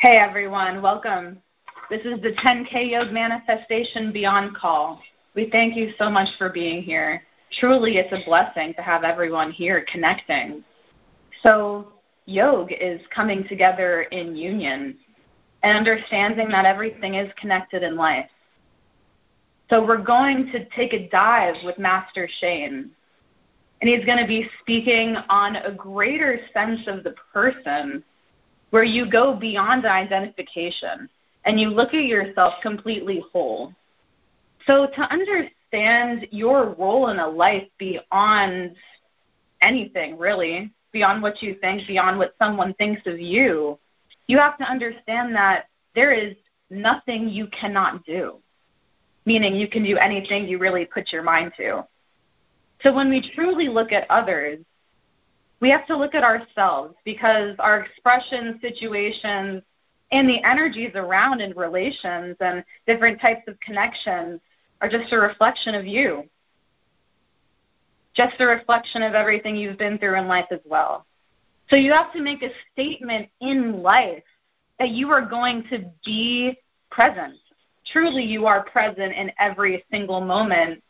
Hey everyone, welcome. This is the 10K Yog Manifestation Beyond call. We thank you so much for being here. Truly, it's a blessing to have everyone here connecting. So, Yog is coming together in union and understanding that everything is connected in life. So, we're going to take a dive with Master Shane. And he's going to be speaking on a greater sense of the person where you go beyond identification and you look at yourself completely whole. So, to understand your role in a life beyond anything, really, beyond what you think, beyond what someone thinks of you, you have to understand that there is nothing you cannot do, meaning you can do anything you really put your mind to. So, when we truly look at others, we have to look at ourselves because our expressions, situations, and the energies around in relations and different types of connections are just a reflection of you. Just a reflection of everything you've been through in life as well. So you have to make a statement in life that you are going to be present. Truly, you are present in every single moment.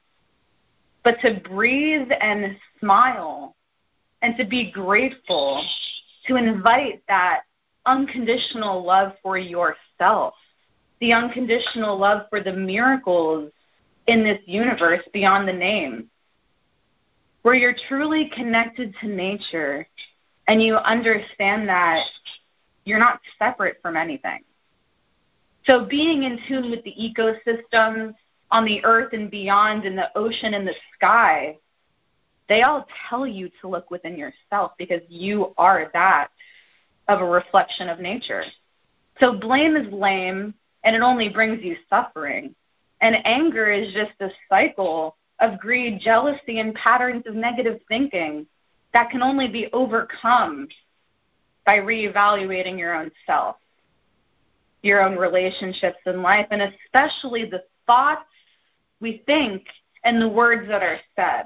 But to breathe and smile and to be grateful, to invite that unconditional love for yourself, the unconditional love for the miracles in this universe beyond the name, where you're truly connected to nature and you understand that you're not separate from anything. So, being in tune with the ecosystems on the earth and beyond, in the ocean and the sky, they all tell you to look within yourself because you are that of a reflection of nature. So blame is lame and it only brings you suffering. And anger is just a cycle of greed, jealousy, and patterns of negative thinking that can only be overcome by reevaluating your own self, your own relationships in life, and especially the thoughts we think and the words that are said.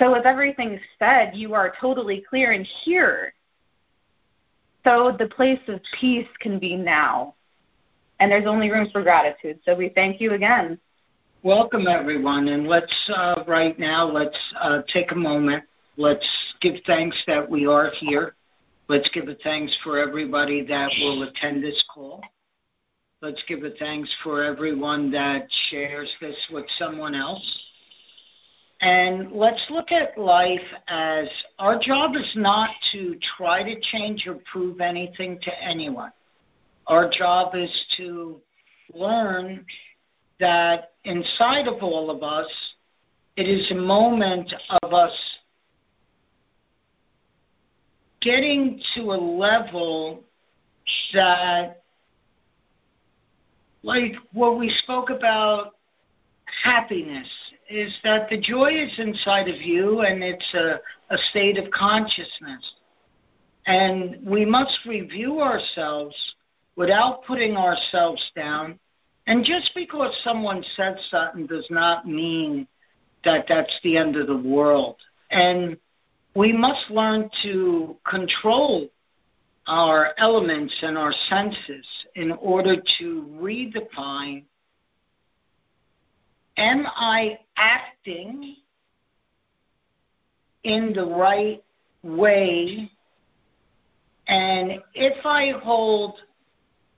So, with everything said, you are totally clear and here. So, the place of peace can be now. And there's only room for gratitude. So, we thank you again. Welcome, everyone. And let's, uh, right now, let's uh, take a moment. Let's give thanks that we are here. Let's give a thanks for everybody that will attend this call. Let's give a thanks for everyone that shares this with someone else. And let's look at life as our job is not to try to change or prove anything to anyone. Our job is to learn that inside of all of us, it is a moment of us getting to a level that, like what we spoke about happiness is that the joy is inside of you and it's a, a state of consciousness. And we must review ourselves without putting ourselves down. And just because someone said something does not mean that that's the end of the world. And we must learn to control our elements and our senses in order to redefine am I acting in the right way? And if I hold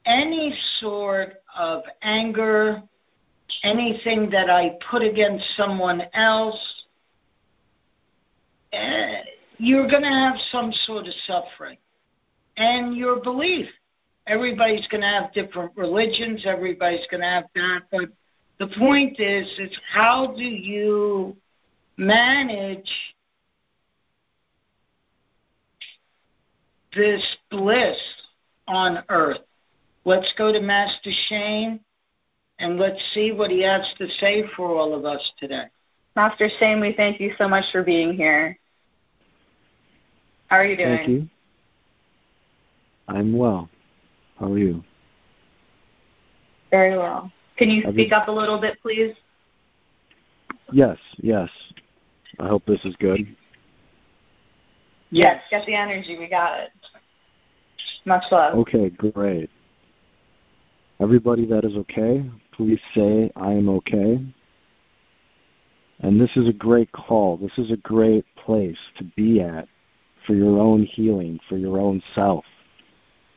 any sort of anger, anything that I put against someone else, uh, you're going to have some sort of suffering. And your belief. Everybody's going to have different religions, everybody's going to have that, but the point is, is how do you manage this bliss on earth? Let's go to Master Shane and let's see what he has to say for all of us today. Master Shane, we thank you so much for being here. How are you doing? Thank you. I'm well. How are you? Very well. Can you speak up a little bit, please? Yes, yes. I hope this is good. Yes, get the energy. We got it. Much love. Okay, great. Everybody that is okay, please say, I am okay. And this is a great call. This is a great place to be at for your own healing, for your own self.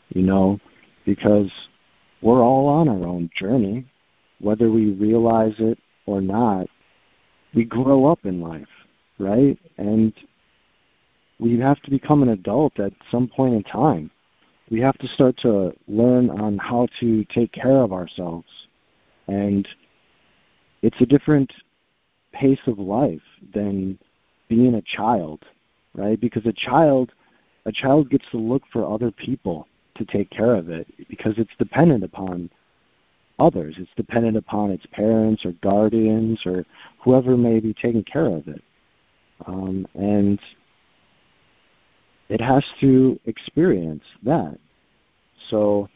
You know, because we're all on our own journey, whether we realize it or not. We grow up in life, right? And we have to become an adult at some point in time. We have to start to learn on how to take care of ourselves. And it's a different pace of life than being a child, right? Because a child a child gets to look for other people to take care of it because it's dependent upon others. It's dependent upon its parents or guardians or whoever may be taking care of it. Um, and it has to experience that. So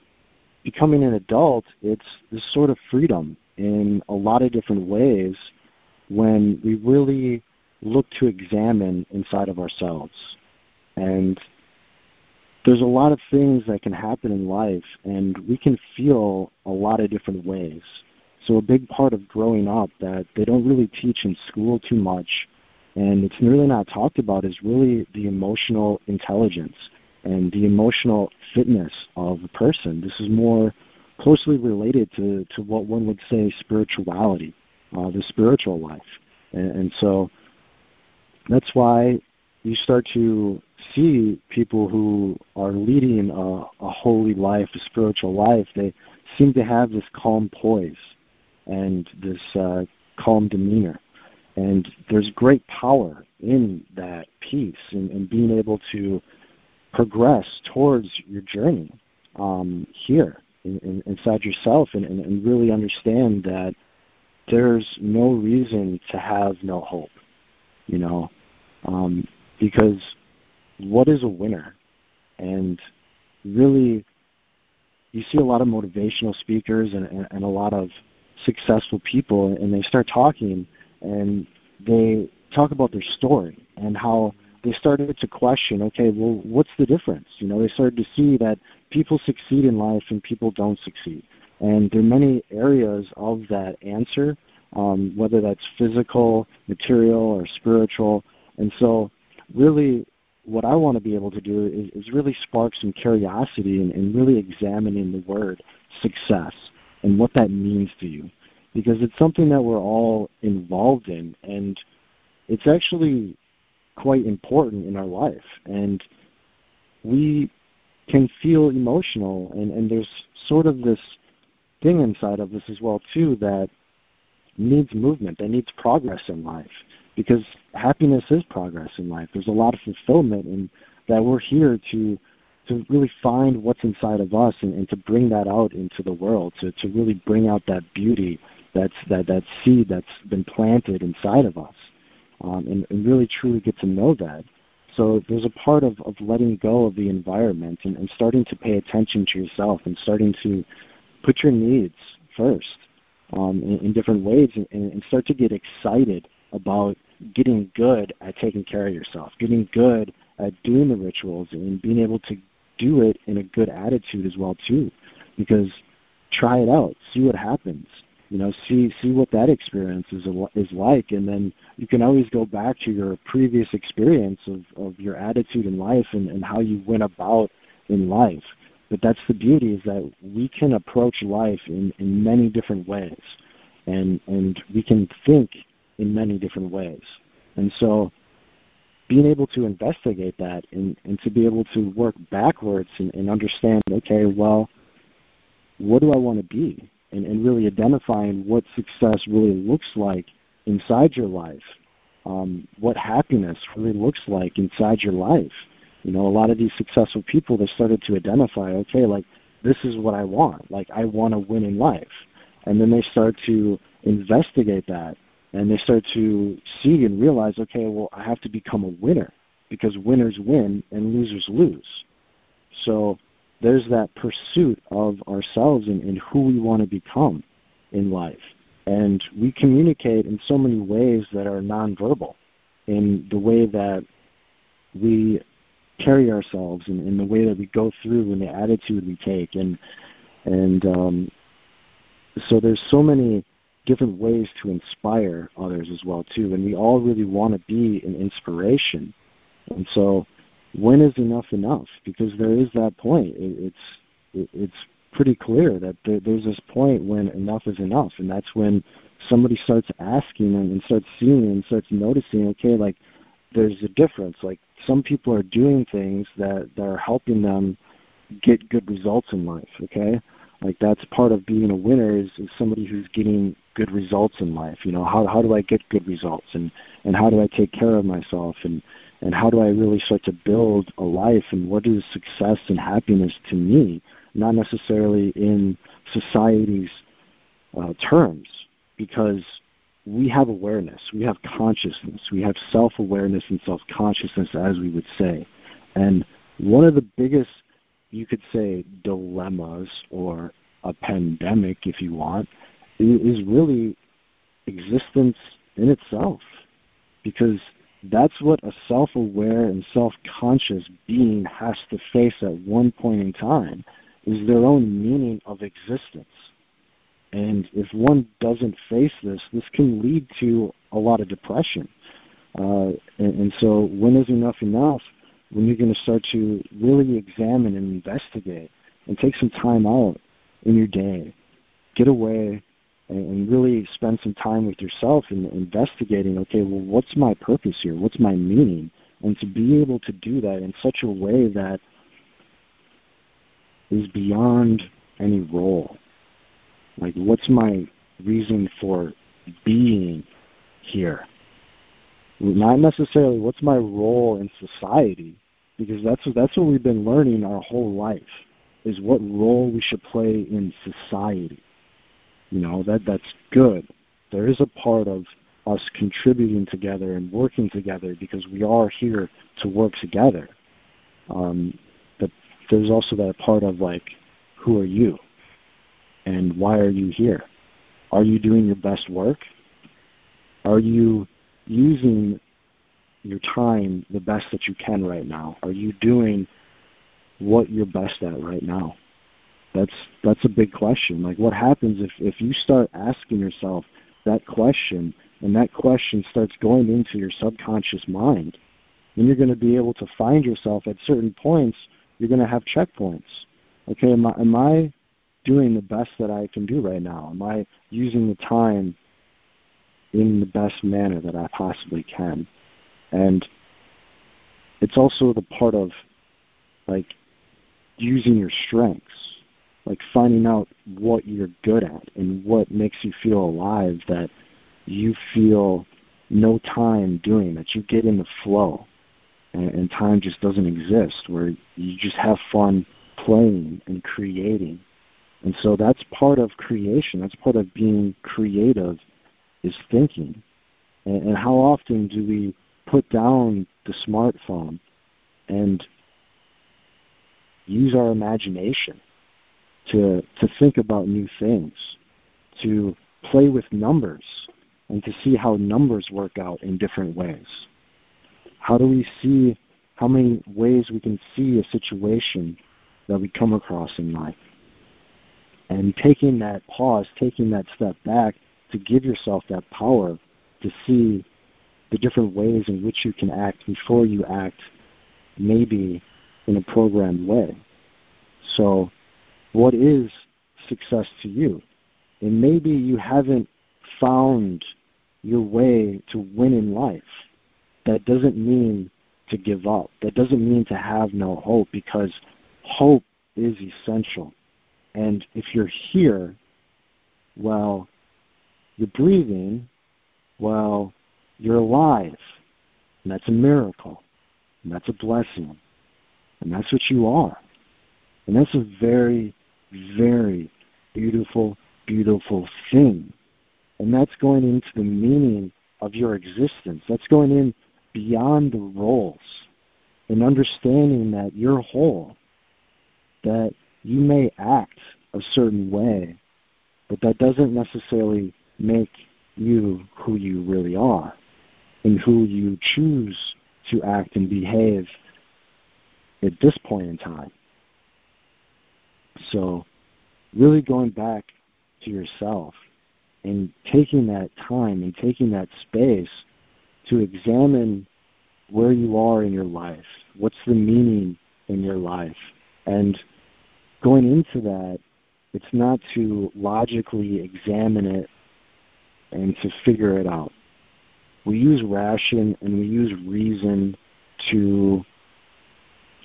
becoming an adult, it's this sort of freedom in a lot of different ways when we really look to examine inside of ourselves. And there's a lot of things that can happen in life, and we can feel a lot of different ways. So, a big part of growing up that they don't really teach in school too much, and it's really not talked about, is really the emotional intelligence and the emotional fitness of a person. This is more closely related to, to what one would say spirituality uh, the spiritual life. And, and so that's why you start to see people who are leading a, a holy life, a spiritual life, they seem to have this calm poise and this uh, calm demeanor. And there's great power in that peace and, and being able to progress towards your journey um, here in, in, inside yourself and, and really understand that there's no reason to have no hope, you know, um, because what is a winner? And really, you see a lot of motivational speakers and, and, and a lot of successful people, and they start talking and they talk about their story and how they started to question, okay, well, what's the difference? You know, they started to see that people succeed in life and people don't succeed. And there are many areas of that answer, um, whether that's physical, material, or spiritual. And so, really, what I want to be able to do is, is really spark some curiosity and, and really examining the word success and what that means to you. Because it's something that we're all involved in, and it's actually quite important in our life. And we can feel emotional, and, and there's sort of this thing inside of us as well too that needs movement, that needs progress in life. Because happiness is progress in life. There's a lot of fulfillment and that we're here to to really find what's inside of us and, and to bring that out into the world, to, to really bring out that beauty that's that, that seed that's been planted inside of us. Um, and, and really truly get to know that. So there's a part of, of letting go of the environment and, and starting to pay attention to yourself and starting to put your needs first um, in, in, different ways and, and start to get excited about getting good at taking care of yourself, getting good at doing the rituals and being able to do it in a good attitude as well too. Because try it out, see what happens. You know, see see what that experience is is like, and then you can always go back to your previous experience of of your attitude in life and, and how you went about in life. But that's the beauty is that we can approach life in, in many different ways, and and we can think in many different ways. And so, being able to investigate that and, and to be able to work backwards and, and understand, okay, well, what do I want to be? And, and really identifying what success really looks like inside your life, um, what happiness really looks like inside your life you know, a lot of these successful people they started to identify, okay, like this is what I want. Like I want to win in life. And then they start to investigate that and they start to see and realize, okay, well, I have to become a winner because winners win and losers lose. So there's that pursuit of ourselves and, and who we want to become in life. And we communicate in so many ways that are nonverbal in the way that we carry ourselves and, and the way that we go through and the attitude we take and and um, so there's so many different ways to inspire others as well too. And we all really want to be an inspiration. And so when is enough enough? Because there is that point. It, it's it, it's pretty clear that there, there's this point when enough is enough. And that's when somebody starts asking and, and starts seeing and starts noticing okay like there's a difference. Like some people are doing things that that are helping them get good results in life okay like that's part of being a winner is, is somebody who's getting good results in life you know? How how do i get good results? And and how do i take care of myself? And and how do i really start to build a life? And what is success and happiness to me? Not necessarily in society's uh, terms because we have awareness we have consciousness we have self awareness and self consciousness as we would say. And one of the biggest you could say dilemmas or a pandemic if you want is really existence in itself. Because that's what a self-aware and self-conscious being has to face at one point in time is their own meaning of existence. And if one doesn't face this this can lead to a lot of depression. Uh, and, and so when is enough enough when you're going to start to really examine and investigate and take some time out in your day, get away and, really spend some time with yourself and investigating, okay, well, what's my purpose here? What's my meaning? And to be able to do that in such a way that is beyond any role. Like, what's my reason for being here? Not necessarily what's my role in society, because that's that's what we've been learning our whole life is what role we should play in society. You know that that's good. There is a part of us contributing together and working together because we are here to work together. Um, but there's also that part of like, who are you, and why are you here? Are you doing your best work? Are you using your time the best that you can right now? Are you doing what you're best at right now? That's that's a big question. Like what happens if if you start asking yourself that question and that question starts going into your subconscious mind, then you're going to be able to find yourself at certain points. You're going to have checkpoints. Okay, am I, am I doing the best that I can do right now? Am I using the time in the best manner that I possibly can. And it's also the part of like using your strengths, like finding out what you're good at and what makes you feel alive that you feel no time doing, that you get in the flow and, and time just doesn't exist, where you just have fun playing and creating. And so that's part of creation. That's part of being creative is thinking. And, and how often do we put down the smartphone and use our imagination to to think about new things, to play with numbers and to see how numbers work out in different ways. How do we see how many ways we can see a situation that we come across in life? And taking that pause, taking that step back to give yourself that power to see the different ways in which you can act before you act maybe in a programmed way. So, what is success to you? And maybe you haven't found your way to win in life. That doesn't mean to give up. That doesn't mean to have no hope because hope is essential. And if you're here, well, you're breathing while you're alive. And that's a miracle. And that's a blessing. And that's what you are. And that's a very, very beautiful, beautiful thing. And that's going into the meaning of your existence. That's going in beyond the roles and understanding that you're whole, that you may act a certain way, but that doesn't necessarily make you who you really are and who you choose to act and behave at this point in time. So, really going back to yourself and taking that time and taking that space to examine where you are in your life. What's the meaning in your life? And going into that, it's not to logically examine it and to figure it out. We use ration and we use reason to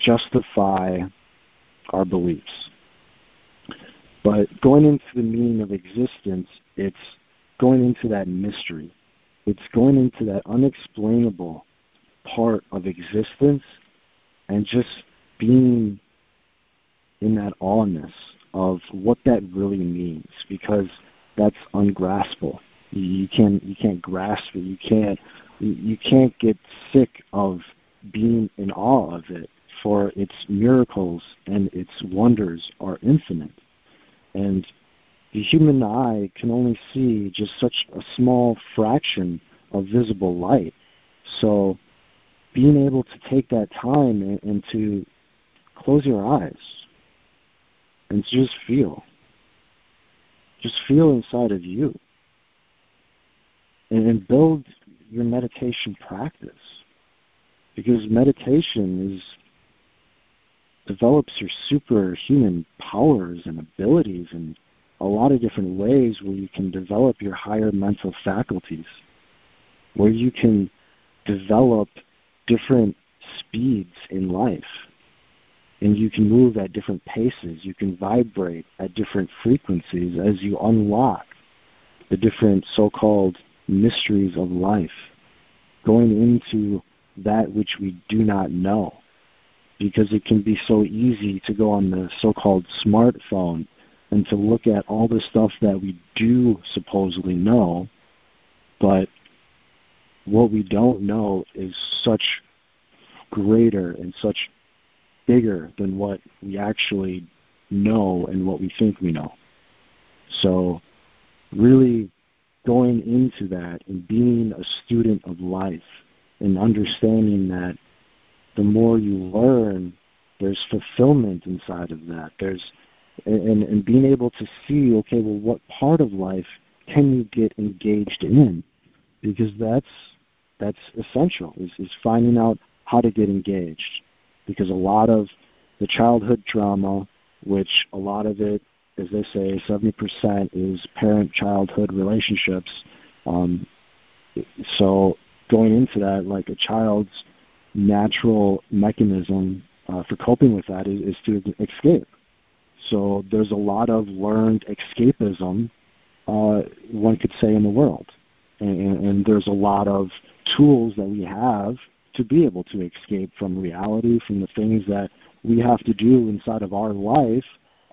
justify our beliefs. But going into the meaning of existence, it's going into that mystery. It's going into that unexplainable part of existence and just being in that awness of what that really means because that's ungraspable. You can't you can't grasp it. You can't you can't get sick of being in awe of it for its miracles and its wonders are infinite. And the human eye can only see just such a small fraction of visible light. So being able to take that time and, and to close your eyes and just feel. Just feel inside of you. And, and build your meditation practice. Because meditation is develops your superhuman powers and abilities in a lot of different ways where you can develop your higher mental faculties, where you can develop different speeds in life. And you can move at different paces. You can vibrate at different frequencies as you unlock the different so called mysteries of life, going into that which we do not know because it can be so easy to go on the so-called smartphone and to look at all the stuff that we do supposedly know, but what we don't know is such greater and such bigger than what we actually know and what we think we know. So, really going into that and being a student of life and understanding that the more you learn, there's fulfillment inside of that. There's and, and being able to see, okay, well, what part of life can you get engaged in? Because that's that's essential is, is finding out how to get engaged. Because a lot of the childhood trauma, which a lot of it, as they say, 70% is parent-childhood relationships. Um, so going into that, like a child's natural mechanism uh, for coping with that is, is to escape. So there's a lot of learned escapism, uh, one could say, in the world. And, and there's a lot of tools that we have to be able to escape from reality, from the things that we have to do inside of our life.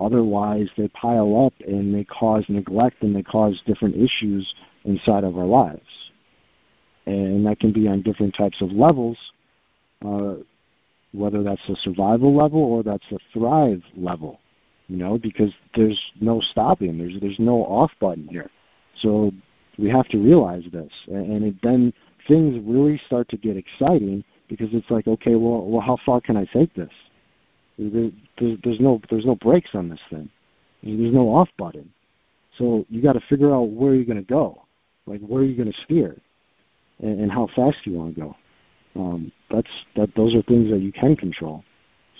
Otherwise, they pile up and they cause neglect and they cause different issues inside of our lives. And that can be on different types of levels uh, whether that's a survival level or that's a thrive level, you know, because there's no stopping, there's there's no off button here. So we have to realize this, and, and it, then things really start to get exciting because it's like, okay, well, well, how far can I take this? There, there's, no there's no brakes on this thing. There's no off button. So you got to figure out where you're going to go, like where are you're going to steer, and, and how fast you want to go. Um, that's that. Those are things that you can control.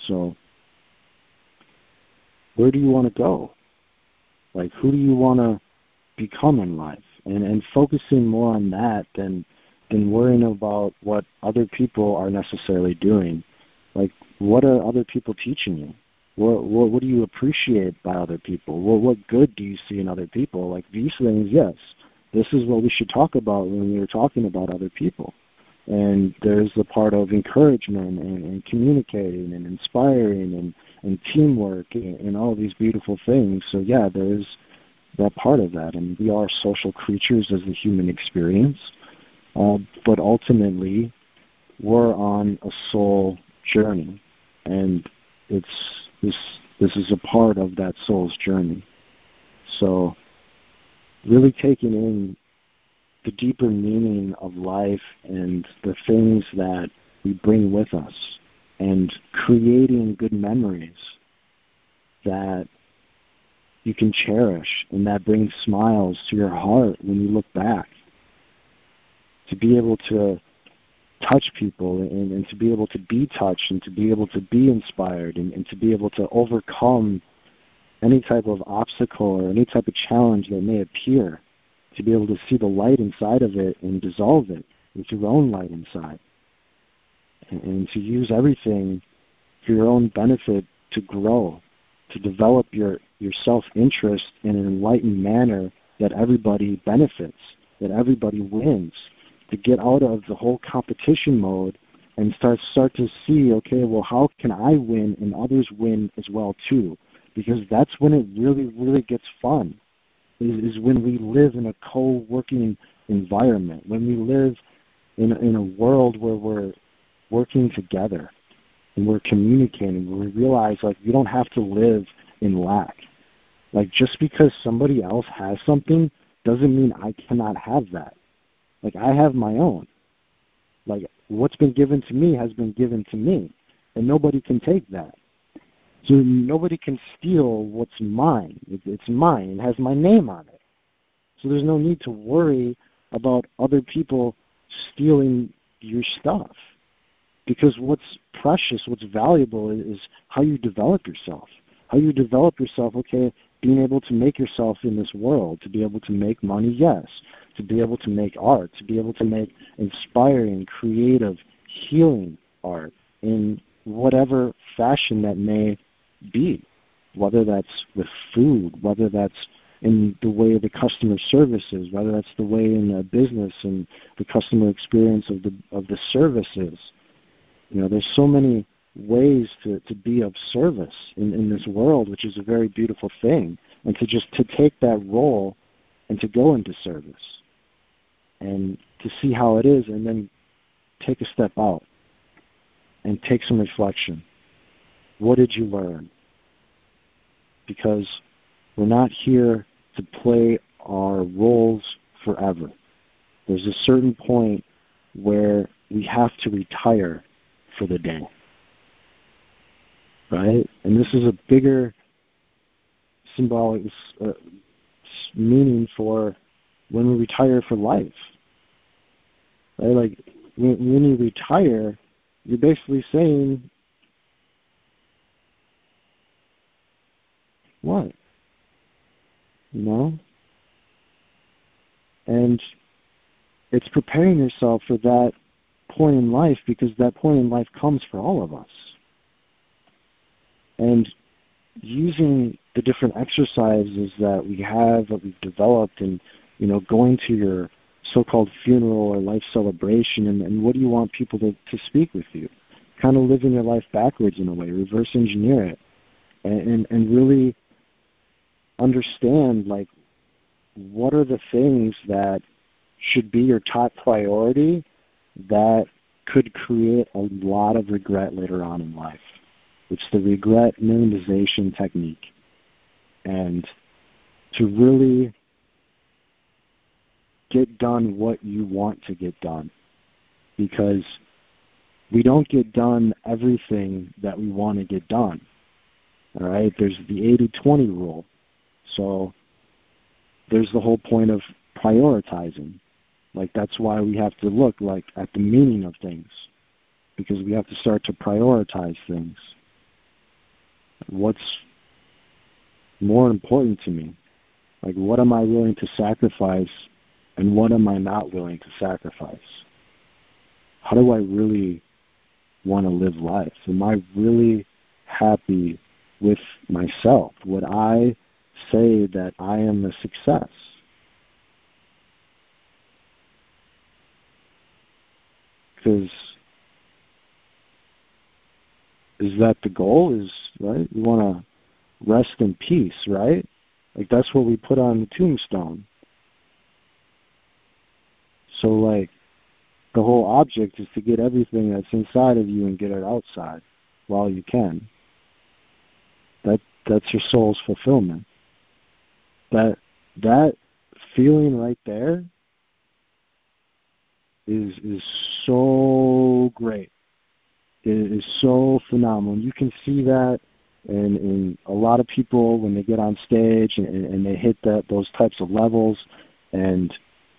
So, where do you want to go? Like, who do you want to become in life? And and focusing more on that than than worrying about what other people are necessarily doing. Like, what are other people teaching you? What, what what do you appreciate by other people? What what good do you see in other people? Like these things, yes. This is what we should talk about when we're talking about other people and there's the part of encouragement and, and communicating and inspiring and, and teamwork and, and all these beautiful things. So yeah, there's that part of that, and we are social creatures as the human experience. Uh, but ultimately, we're on a soul journey, and it's this this is a part of that soul's journey. So, really taking in the deeper meaning of life and the things that we bring with us and creating good memories that you can cherish and that brings smiles to your heart when you look back. To be able to touch people and, and to be able to be touched and to be able to be inspired and, and to be able to overcome any type of obstacle or any type of challenge that may appear, to be able to see the light inside of it and dissolve it with your own light inside. And, and to use everything for your own benefit to grow, to develop your, your self interest in an enlightened manner that everybody benefits, that everybody wins, to get out of the whole competition mode and start start to see, okay, well how can I win and others win as well too? Because that's when it really, really gets fun. Is, is when we live in a co working environment, when we live in in a world where we're working together and we're communicating, we realize like we don't have to live in lack. Like just because somebody else has something doesn't mean I cannot have that. Like I have my own. Like what's been given to me has been given to me, and nobody can take that. So nobody can steal what's mine. It, it's mine. It has my name on it. So there's no need to worry about other people stealing your stuff. Because what's precious, what's valuable is how you develop yourself. How you develop yourself, okay, being able to make yourself in this world, to be able to make money, yes. To be able to make art, to be able to make inspiring, creative, healing art in whatever fashion that may be, whether that's with food, whether that's in the way the customer service is, whether that's the way in a business and the customer experience of the of the services. You know, there's so many ways to, to be of service in, in this world, which is a very beautiful thing. And to just to take that role and to go into service and to see how it is and then take a step out and take some reflection. What did you learn? Because we're not here to play our roles forever. There's a certain point where we have to retire for the day. Right? And this is a bigger symbolic uh, meaning for when we retire for life. Right? Like when, when you retire, you're basically saying, what? You know? And it's preparing yourself for that point in life because that point in life comes for all of us. And using the different exercises that we have that we've developed and you know going to your so-called funeral or life celebration and, and what do you want people to, to speak with you kind of living your life backwards in a way reverse engineer it and, and, and really understand like what are the things that should be your top priority that could create a lot of regret later on in life. It's the regret minimization technique. And to really get done what you want to get done. Because we don't get done everything that we want to get done. All right, there's the 80 20 rule. So there's the whole point of prioritizing. Like that's why we have to look like at the meaning of things. Because we have to start to prioritize things. What's more important to me? Like what am I willing to sacrifice and what am I not willing to sacrifice? How do I really want to live life? Am I really happy with myself? Would I say that I am a success? Because is that the goal? Is right? We want to rest in peace, right? Like that's what we put on the tombstone. So like the whole object is to get everything that's inside of you and get it outside while you can. That that's your soul's fulfillment. That that feeling right there is is so great. Is so phenomenal. You can see that in, in a lot of people when they get on stage and, and they hit that those types of levels, and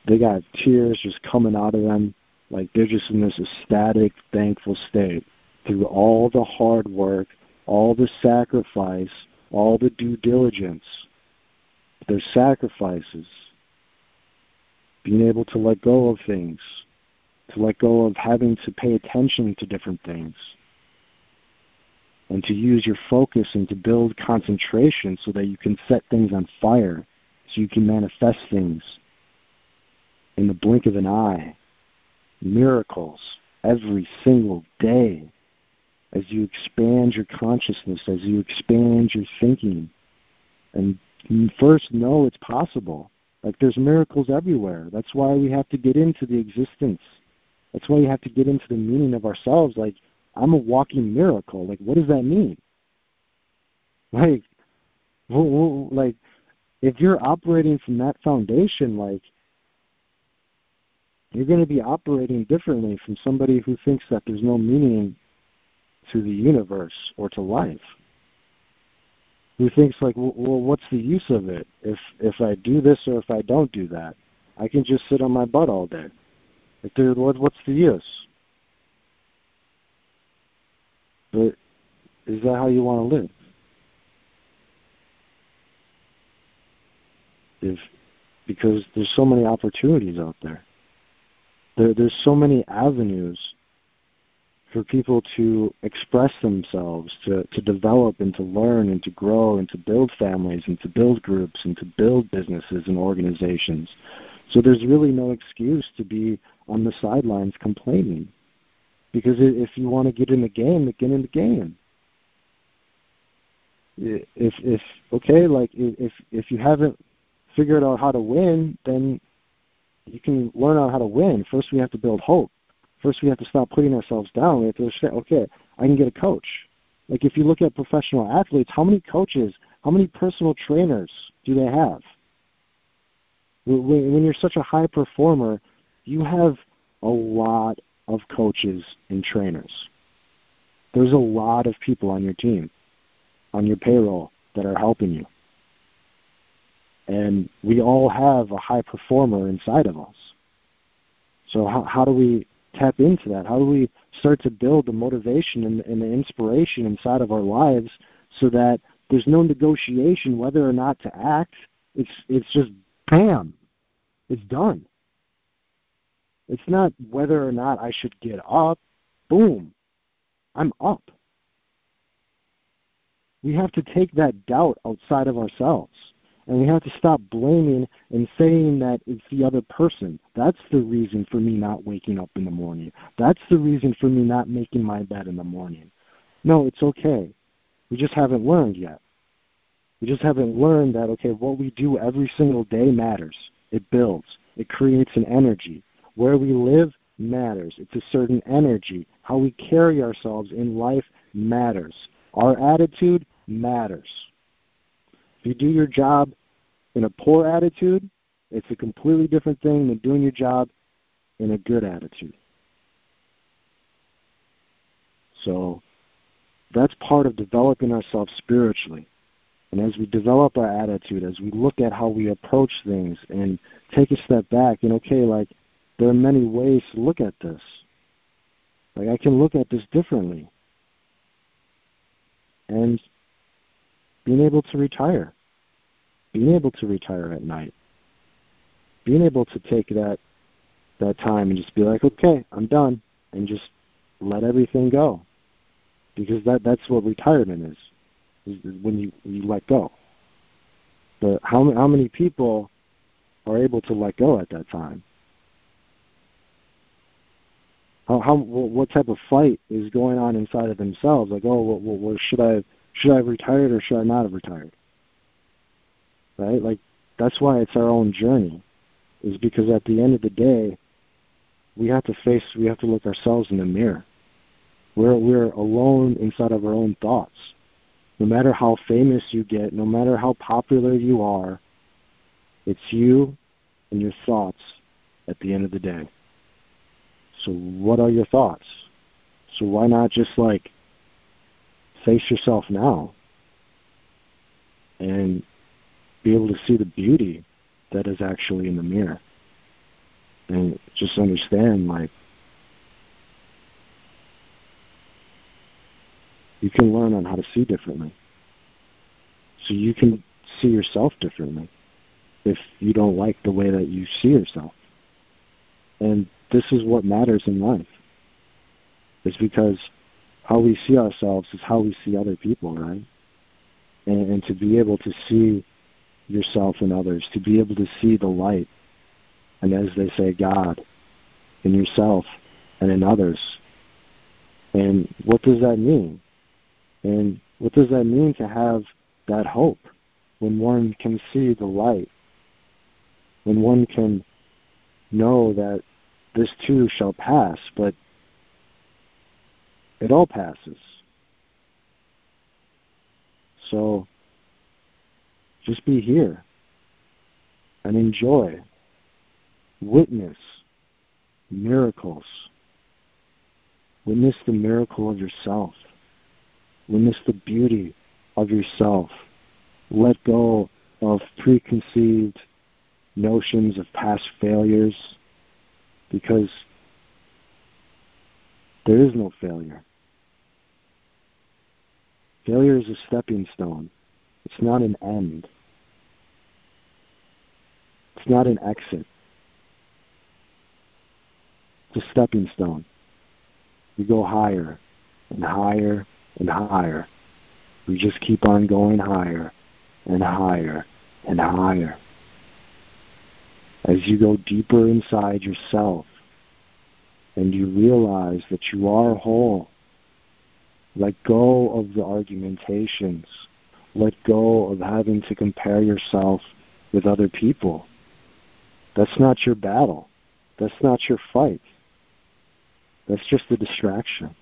they got tears just coming out of them, like they're just in this ecstatic, thankful state through all the hard work, all the sacrifice, all the due diligence. Their sacrifices, being able to let go of things, to let go of having to pay attention to different things, and to use your focus and to build concentration so that you can set things on fire, so you can manifest things in the blink of an eye. Miracles every single day as you expand your consciousness, as you expand your thinking. And first know it's possible. Like there's miracles everywhere. That's why we have to get into the existence that's why you have to get into the meaning of ourselves. Like, I'm a walking miracle. Like, what does that mean? Like, like, if you're operating from that foundation, like, you're going to be operating differently from somebody who thinks that there's no meaning to the universe or to life. Who thinks like, well, what's the use of it if if I do this or if I don't do that? I can just sit on my butt all day. Like, dude, what, what's the use? But is that how you want to live? If because there's so many opportunities out there. There there's so many avenues for people to express themselves, to, to develop and to learn and to grow and to build families and to build groups and to build businesses and organizations. So there's really no excuse to be on the sidelines complaining. Because if you want to get in the game, get in the game. If if okay, like if if you haven't figured out how to win, then you can learn out how to win. First, we have to build hope. First, we have to stop putting ourselves down. We have to say, okay, I can get a coach. Like if you look at professional athletes, how many coaches, how many personal trainers do they have? When you're such a high performer, you have a lot of coaches and trainers. There's a lot of people on your team, on your payroll, that are helping you. And we all have a high performer inside of us. So how, how do we tap into that? How do we start to build the motivation and, and the inspiration inside of our lives so that there's no negotiation whether or not to act? It's it's just bam, it's done. It's not whether or not I should get up. Boom. I'm up. We have to take that doubt outside of ourselves. And we have to stop blaming and saying that it's the other person. That's the reason for me not waking up in the morning. That's the reason for me not making my bed in the morning. No, it's okay. We just haven't learned yet. We just haven't learned that, okay, what we do every single day matters. It builds, it creates an energy. Where we live matters. It's a certain energy. How we carry ourselves in life matters. Our attitude matters. If you do your job in a poor attitude, it's a completely different thing than doing your job in a good attitude. So that's part of developing ourselves spiritually. And as we develop our attitude, as we look at how we approach things and take a step back and okay, like there are many ways to look at this. Like I can look at this differently. And being able to retire. Being able to retire at night. Being able to take that that time and just be like, okay, I'm done, and just let everything go, because that that's what retirement is, when you you let go. But how how many people are able to let go at that time? how, how what type of fight is going on inside of themselves. Like, oh, well, should I should I have retired or should I not have retired? Right? Like that's why it's our own journey, is because at the end of the day, we have to face, we have to look ourselves in the mirror. We're we're alone inside of our own thoughts. No matter how famous you get, no matter how popular you are, it's you and your thoughts at the end of the day. So, what are your thoughts? So why not just like face yourself now and be able to see the beauty that is actually in the mirror and just understand like you can learn on how to see differently so you can see yourself differently if you don't like the way that you see yourself and this is what matters in life is because how we see ourselves is how we see other people right and, and to be able to see yourself and others, to be able to see the light, and as they say, God, in yourself and in others. And what does that mean? And what does that mean to have that hope when one can see the light? When one can know that this too shall pass, but it all passes. So just be here and enjoy, witness miracles. Witness the miracle of yourself. Witness the beauty of yourself. Let go of preconceived notions of past failures because there is no failure. Failure is a stepping stone. It's not an end. It's not an exit. It's a stepping stone. You go higher and higher and higher. We just keep on going higher and higher and higher. As you go deeper inside yourself and you realize that you are whole, let go of the argumentations let go of having to compare yourself with other people. That's not your battle. That's not your fight. That's just a distraction.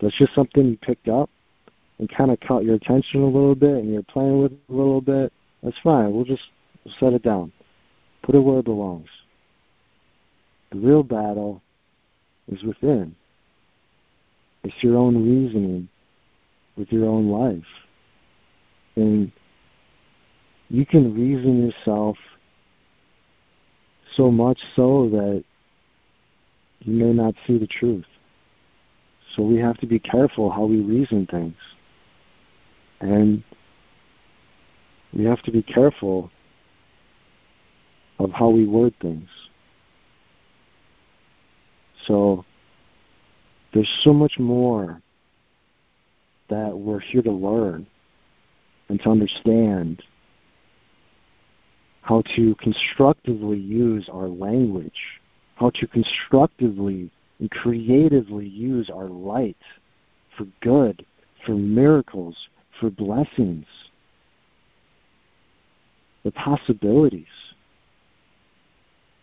That's just something you picked up and kind of caught your attention a little bit and you're playing with it a little bit. That's fine. We'll just set it down. Put it where it belongs. The real battle is within. It's your own reasoning with your own life. And you can reason yourself so much so that you may not see the truth. So we have to be careful how we reason things. And we have to be careful of how we word things. So there's so much more that we're here to learn and to understand how to constructively use our language, how to constructively and creatively use our light for good, for miracles, for blessings, the possibilities.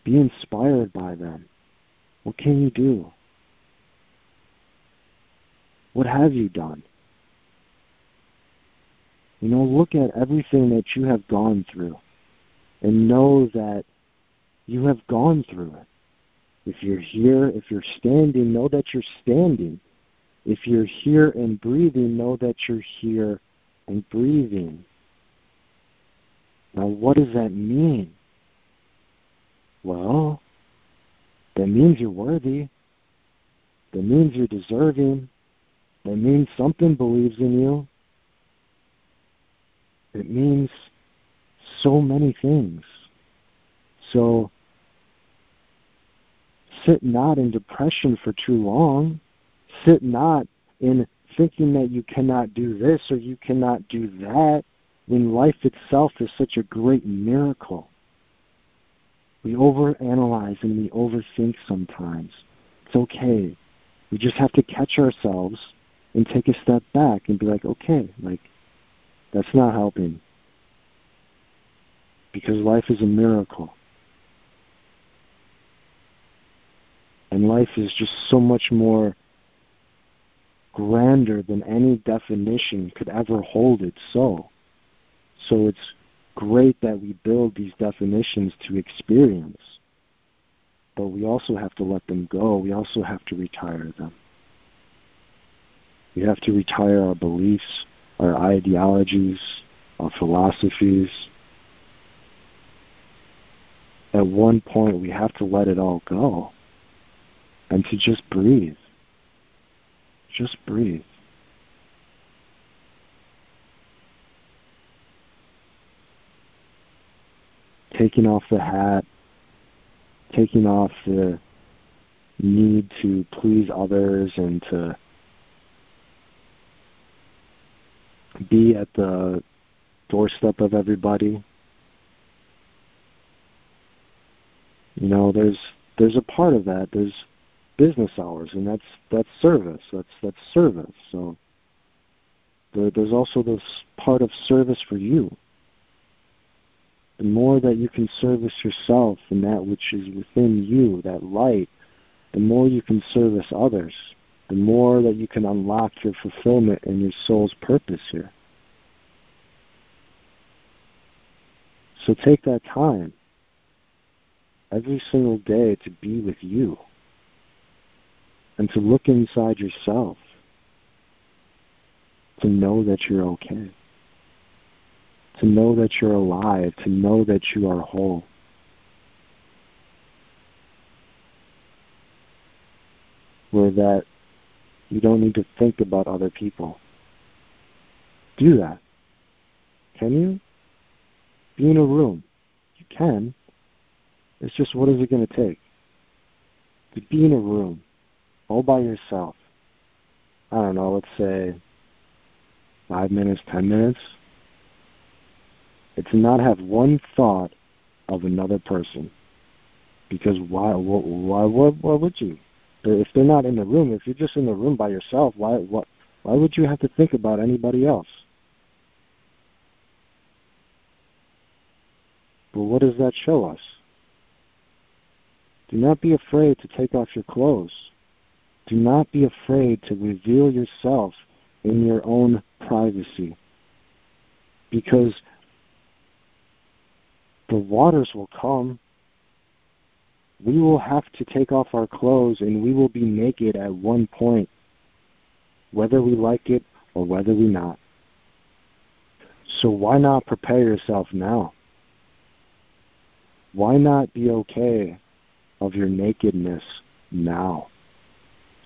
Be inspired by them. What can you do? What have you done? You know, look at everything that you have gone through and know that you have gone through it. If you're here, if you're standing, know that you're standing. If you're here and breathing, know that you're here and breathing. Now, what does that mean? Well, that means you're worthy. That means you're deserving. That means something believes in you. It means so many things. So sit not in depression for too long. Sit not in thinking that you cannot do this or you cannot do that when life itself is such a great miracle. We overanalyze and we overthink sometimes. It's okay. We just have to catch ourselves and take a step back and be like, okay, like that's not helping. Because life is a miracle. And life is just so much more grander than any definition could ever hold it so. So it's great that we build these definitions to experience. But we also have to let them go. We also have to retire them. We have to retire our beliefs, our ideologies, our philosophies. At one point, we have to let it all go and to just breathe. Just breathe. Taking off the hat, taking off the need to please others and to be at the doorstep of everybody. You know, there's there's a part of that. There's business hours, and that's that's service. That's that's service. So there, there's also this part of service for you. The more that you can service yourself and that which is within you, that light, the more you can service others, the more that you can unlock your fulfillment and your soul's purpose here. So take that time every single day to be with you and to look inside yourself to know that you're okay, to know that you're alive, to know that you are whole. Where that you don't need to think about other people. Do that. Can you? Be in a room. You can. It's just what is it going to take? To be in a room all by yourself. I don't know, let's say five minutes, ten minutes. It's not have one thought of another person. Because why? Why? Why, why would you? If they're not in the room, if you're just in the room by yourself, why? What? Why would you have to think about anybody else? But what does that show us? Do not be afraid to take off your clothes. Do not be afraid to reveal yourself in your own privacy. Because the waters will come. We will have to take off our clothes and we will be naked at one point, whether we like it or whether we not. So why not prepare yourself now? Why not be okay of your nakedness now?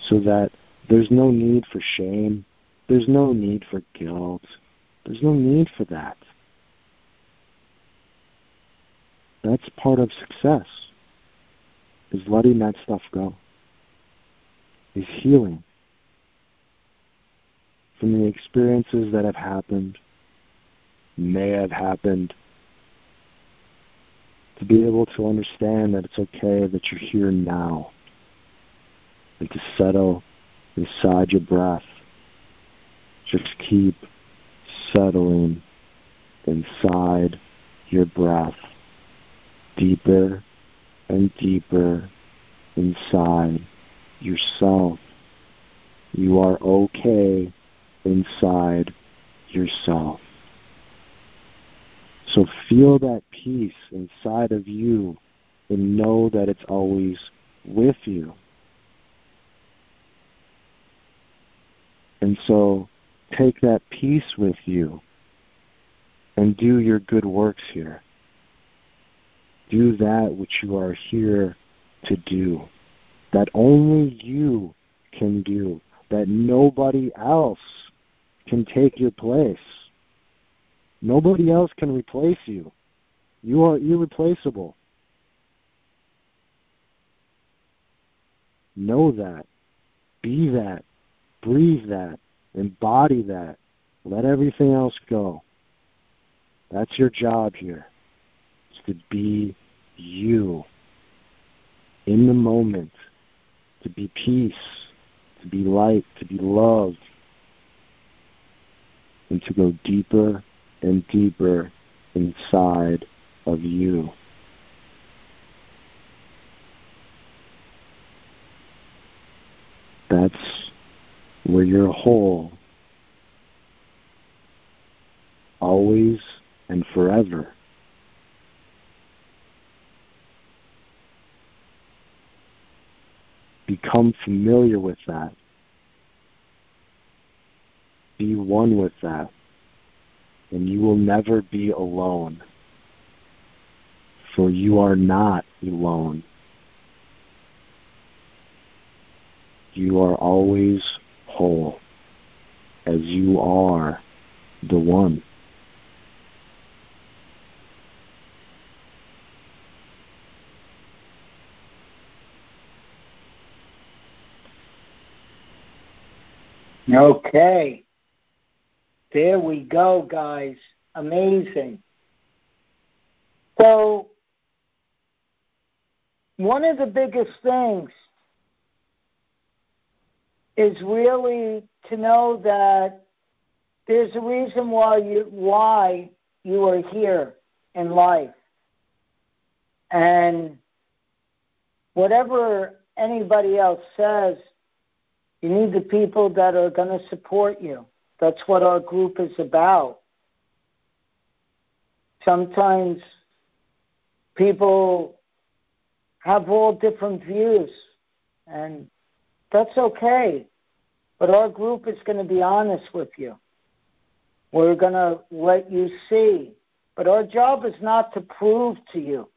So that there's no need for shame, there's no need for guilt, there's no need for that. That's part of success, is letting that stuff go, is healing from the experiences that have happened, may have happened, to be able to understand that it's okay that you're here now and to settle inside your breath. Just keep settling inside your breath, deeper and deeper inside yourself. You are okay inside yourself. So feel that peace inside of you and know that it's always with you. And so take that peace with you and do your good works here. Do that which you are here to do, that only you can do, that nobody else can take your place. Nobody else can replace you. You are irreplaceable. Know that. Be that. Breathe that. Embody that. Let everything else go. That's your job here. Is to be you in the moment, to be peace, to be light, to be loved, and to go deeper and deeper inside of you. That's where you're whole always and forever. Become familiar with that. Be one with that. And you will never be alone. For you are not alone. You are always whole, as you are the one. Okay. There we go, guys. Amazing. So, one of the biggest things is really to know that there's a reason why you why you are here in life. And whatever anybody else says, you need the people that are going to support you. That's what our group is about. Sometimes people have all different views, and that's okay. But our group is going to be honest with you. We're going to let you see. But our job is not to prove to you,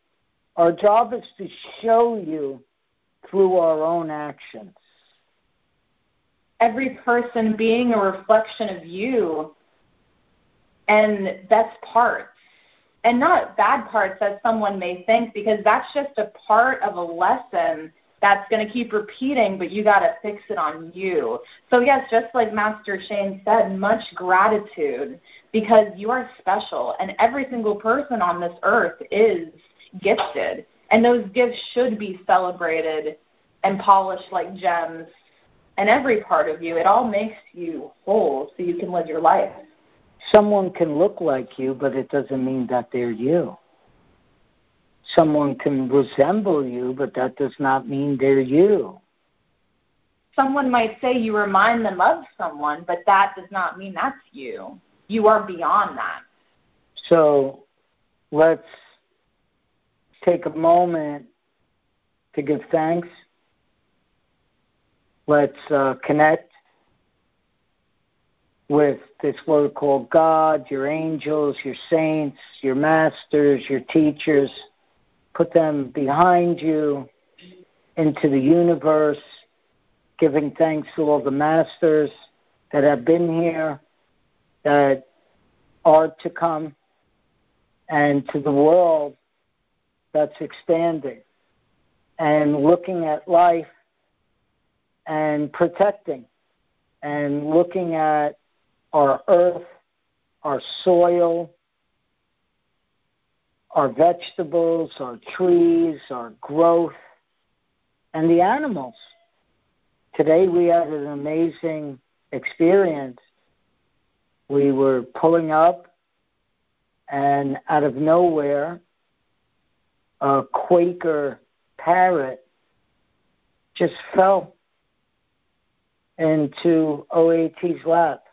our job is to show you through our own actions every person being a reflection of you and that's parts and not bad parts as someone may think because that's just a part of a lesson that's going to keep repeating but you got to fix it on you so yes just like master shane said much gratitude because you are special and every single person on this earth is gifted and those gifts should be celebrated and polished like gems and every part of you. It all makes you whole so you can live your life. Someone can look like you, but it doesn't mean that they're you. Someone can resemble you, but that does not mean they're you. Someone might say you remind them of someone, but that does not mean that's you. You are beyond that. So let's take a moment to give thanks Let's uh, connect with this word called God, your angels, your saints, your masters, your teachers. Put them behind you into the universe, giving thanks to all the masters that have been here, that are to come, and to the world that's expanding and looking at life and protecting and looking at our earth, our soil, our vegetables, our trees, our growth, and the animals. Today we had an amazing experience. We were pulling up, and out of nowhere, a Quaker parrot just fell into OAT's lap.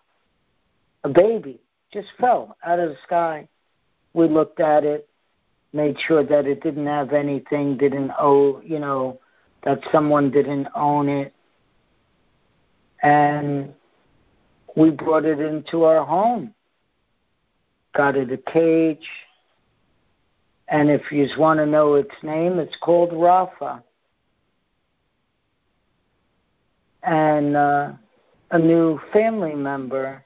A baby just fell out of the sky. We looked at it, made sure that it didn't have anything, didn't owe, you know, that someone didn't own it. And we brought it into our home, got it a cage. And if you want to know its name, it's called Rafa. and uh, a new family member,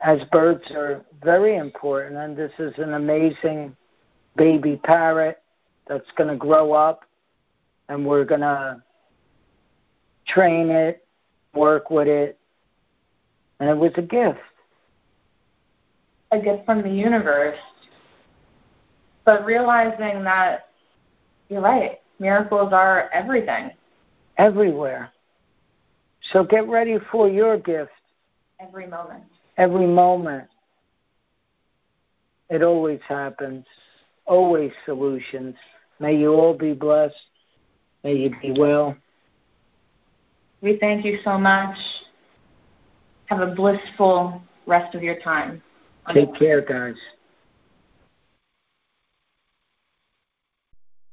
as birds are very important. And this is an amazing baby parrot that's going to grow up, and we're going to train it, work with it, and it was a gift. A gift from the universe. But realizing that you're right, miracles are everything. Everywhere. So get ready for your gift. Every moment. Every moment. It always happens. Always solutions. May you all be blessed. May you be well. We thank you so much. Have a blissful rest of your time. Take care, guys.